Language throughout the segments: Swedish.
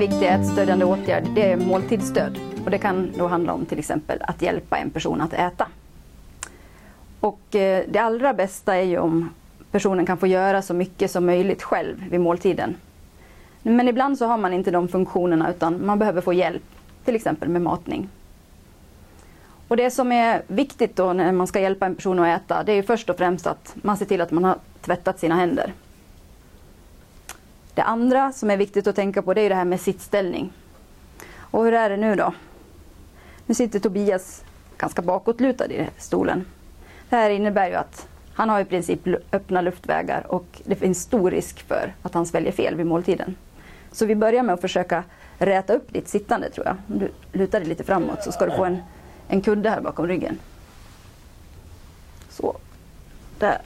viktig ätstödjande åtgärd det är måltidsstöd. Och det kan då handla om till exempel att hjälpa en person att äta. Och eh, det allra bästa är ju om personen kan få göra så mycket som möjligt själv vid måltiden. Men ibland så har man inte de funktionerna utan man behöver få hjälp, till exempel med matning. Och det som är viktigt då när man ska hjälpa en person att äta, det är först och främst att man ser till att man har tvättat sina händer. Det andra som är viktigt att tänka på det är det här med sittställning. Och hur är det nu då? Nu sitter Tobias ganska bakåtlutad i stolen. Det här innebär ju att han har i princip öppna luftvägar och det finns stor risk för att han sväljer fel vid måltiden. Så vi börjar med att försöka räta upp ditt sittande tror jag. Om du lutar dig lite framåt så ska du få en, en kudde här bakom ryggen. Så, där.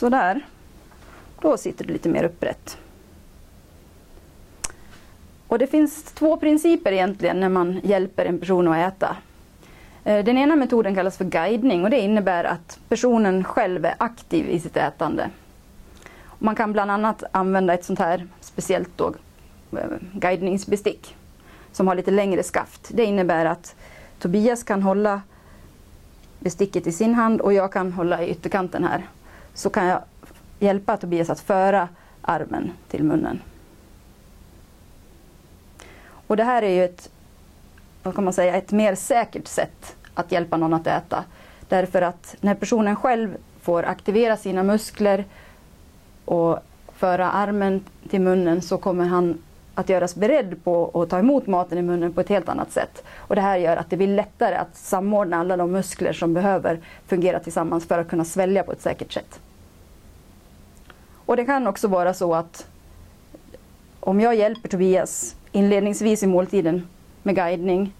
Sådär. Då sitter du lite mer upprätt. Och det finns två principer egentligen när man hjälper en person att äta. Eh, den ena metoden kallas för guidning och det innebär att personen själv är aktiv i sitt ätande. Man kan bland annat använda ett sånt här speciellt då, eh, guidningsbestick som har lite längre skaft. Det innebär att Tobias kan hålla besticket i sin hand och jag kan hålla i ytterkanten här. Så kan jag hjälpa Tobias att föra armen till munnen. Och det här är ju ett, vad kan man säga, ett mer säkert sätt att hjälpa någon att äta. Därför att när personen själv får aktivera sina muskler och föra armen till munnen så kommer han att göras beredd på att ta emot maten i munnen på ett helt annat sätt. Och det här gör att det blir lättare att samordna alla de muskler som behöver fungera tillsammans för att kunna svälja på ett säkert sätt. Och det kan också vara så att om jag hjälper Tobias inledningsvis i måltiden med guidning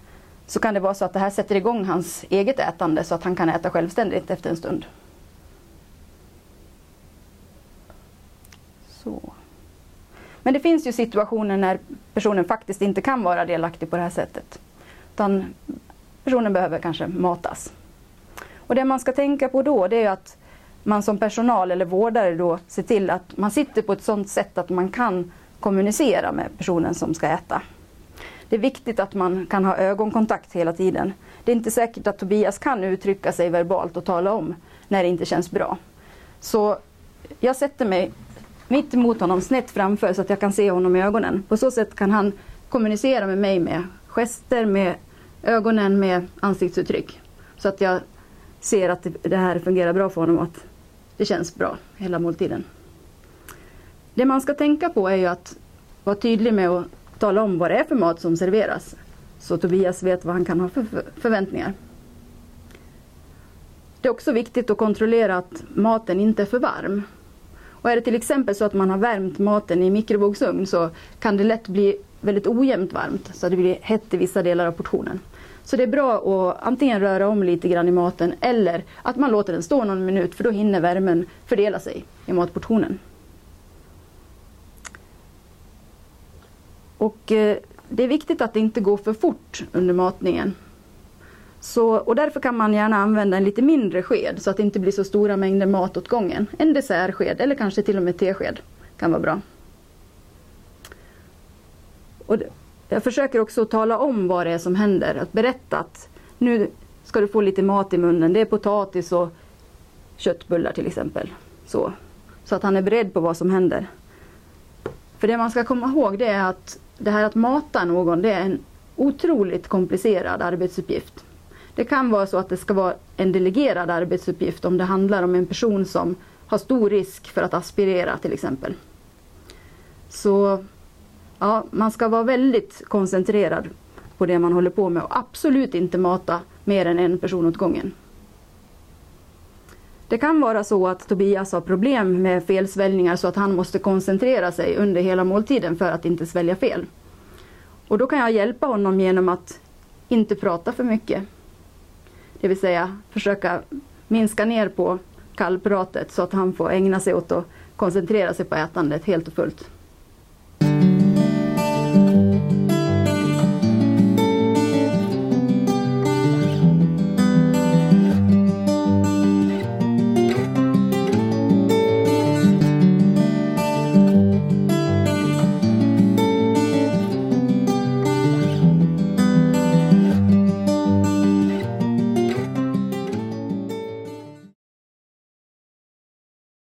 så kan det vara så att det här sätter igång hans eget ätande så att han kan äta självständigt efter en stund. Så. Men det finns ju situationer när personen faktiskt inte kan vara delaktig på det här sättet. Utan personen behöver kanske matas. Och det man ska tänka på då det är att man som personal eller vårdare då ser till att man sitter på ett sådant sätt att man kan kommunicera med personen som ska äta. Det är viktigt att man kan ha ögonkontakt hela tiden. Det är inte säkert att Tobias kan uttrycka sig verbalt och tala om när det inte känns bra. Så jag sätter mig mitt emot honom, snett framför så att jag kan se honom i ögonen. På så sätt kan han kommunicera med mig med gester, med ögonen, med ansiktsuttryck. Så att jag ser att det här fungerar bra för honom och att det känns bra hela måltiden. Det man ska tänka på är ju att vara tydlig med att tala om vad det är för mat som serveras. Så Tobias vet vad han kan ha för förväntningar. Det är också viktigt att kontrollera att maten inte är för varm. Och är det till exempel så att man har värmt maten i mikrovågsugn så kan det lätt bli väldigt ojämnt varmt så det blir hett i vissa delar av portionen. Så det är bra att antingen röra om lite grann i maten eller att man låter den stå någon minut för då hinner värmen fördela sig i matportionen. Och eh, det är viktigt att det inte går för fort under matningen. Så, och därför kan man gärna använda en lite mindre sked så att det inte blir så stora mängder mat åt gången. En dessertsked eller kanske till och med tesked kan vara bra. Och jag försöker också tala om vad det är som händer. Att berätta att nu ska du få lite mat i munnen. Det är potatis och köttbullar till exempel. Så, så att han är beredd på vad som händer. För det man ska komma ihåg det är att det här att mata någon det är en otroligt komplicerad arbetsuppgift. Det kan vara så att det ska vara en delegerad arbetsuppgift om det handlar om en person som har stor risk för att aspirera till exempel. Så ja, man ska vara väldigt koncentrerad på det man håller på med och absolut inte mata mer än en person åt gången. Det kan vara så att Tobias har problem med felsväljningar så att han måste koncentrera sig under hela måltiden för att inte svälja fel. Och då kan jag hjälpa honom genom att inte prata för mycket. Det vill säga försöka minska ner på kallpratet så att han får ägna sig åt att koncentrera sig på ätandet helt och fullt.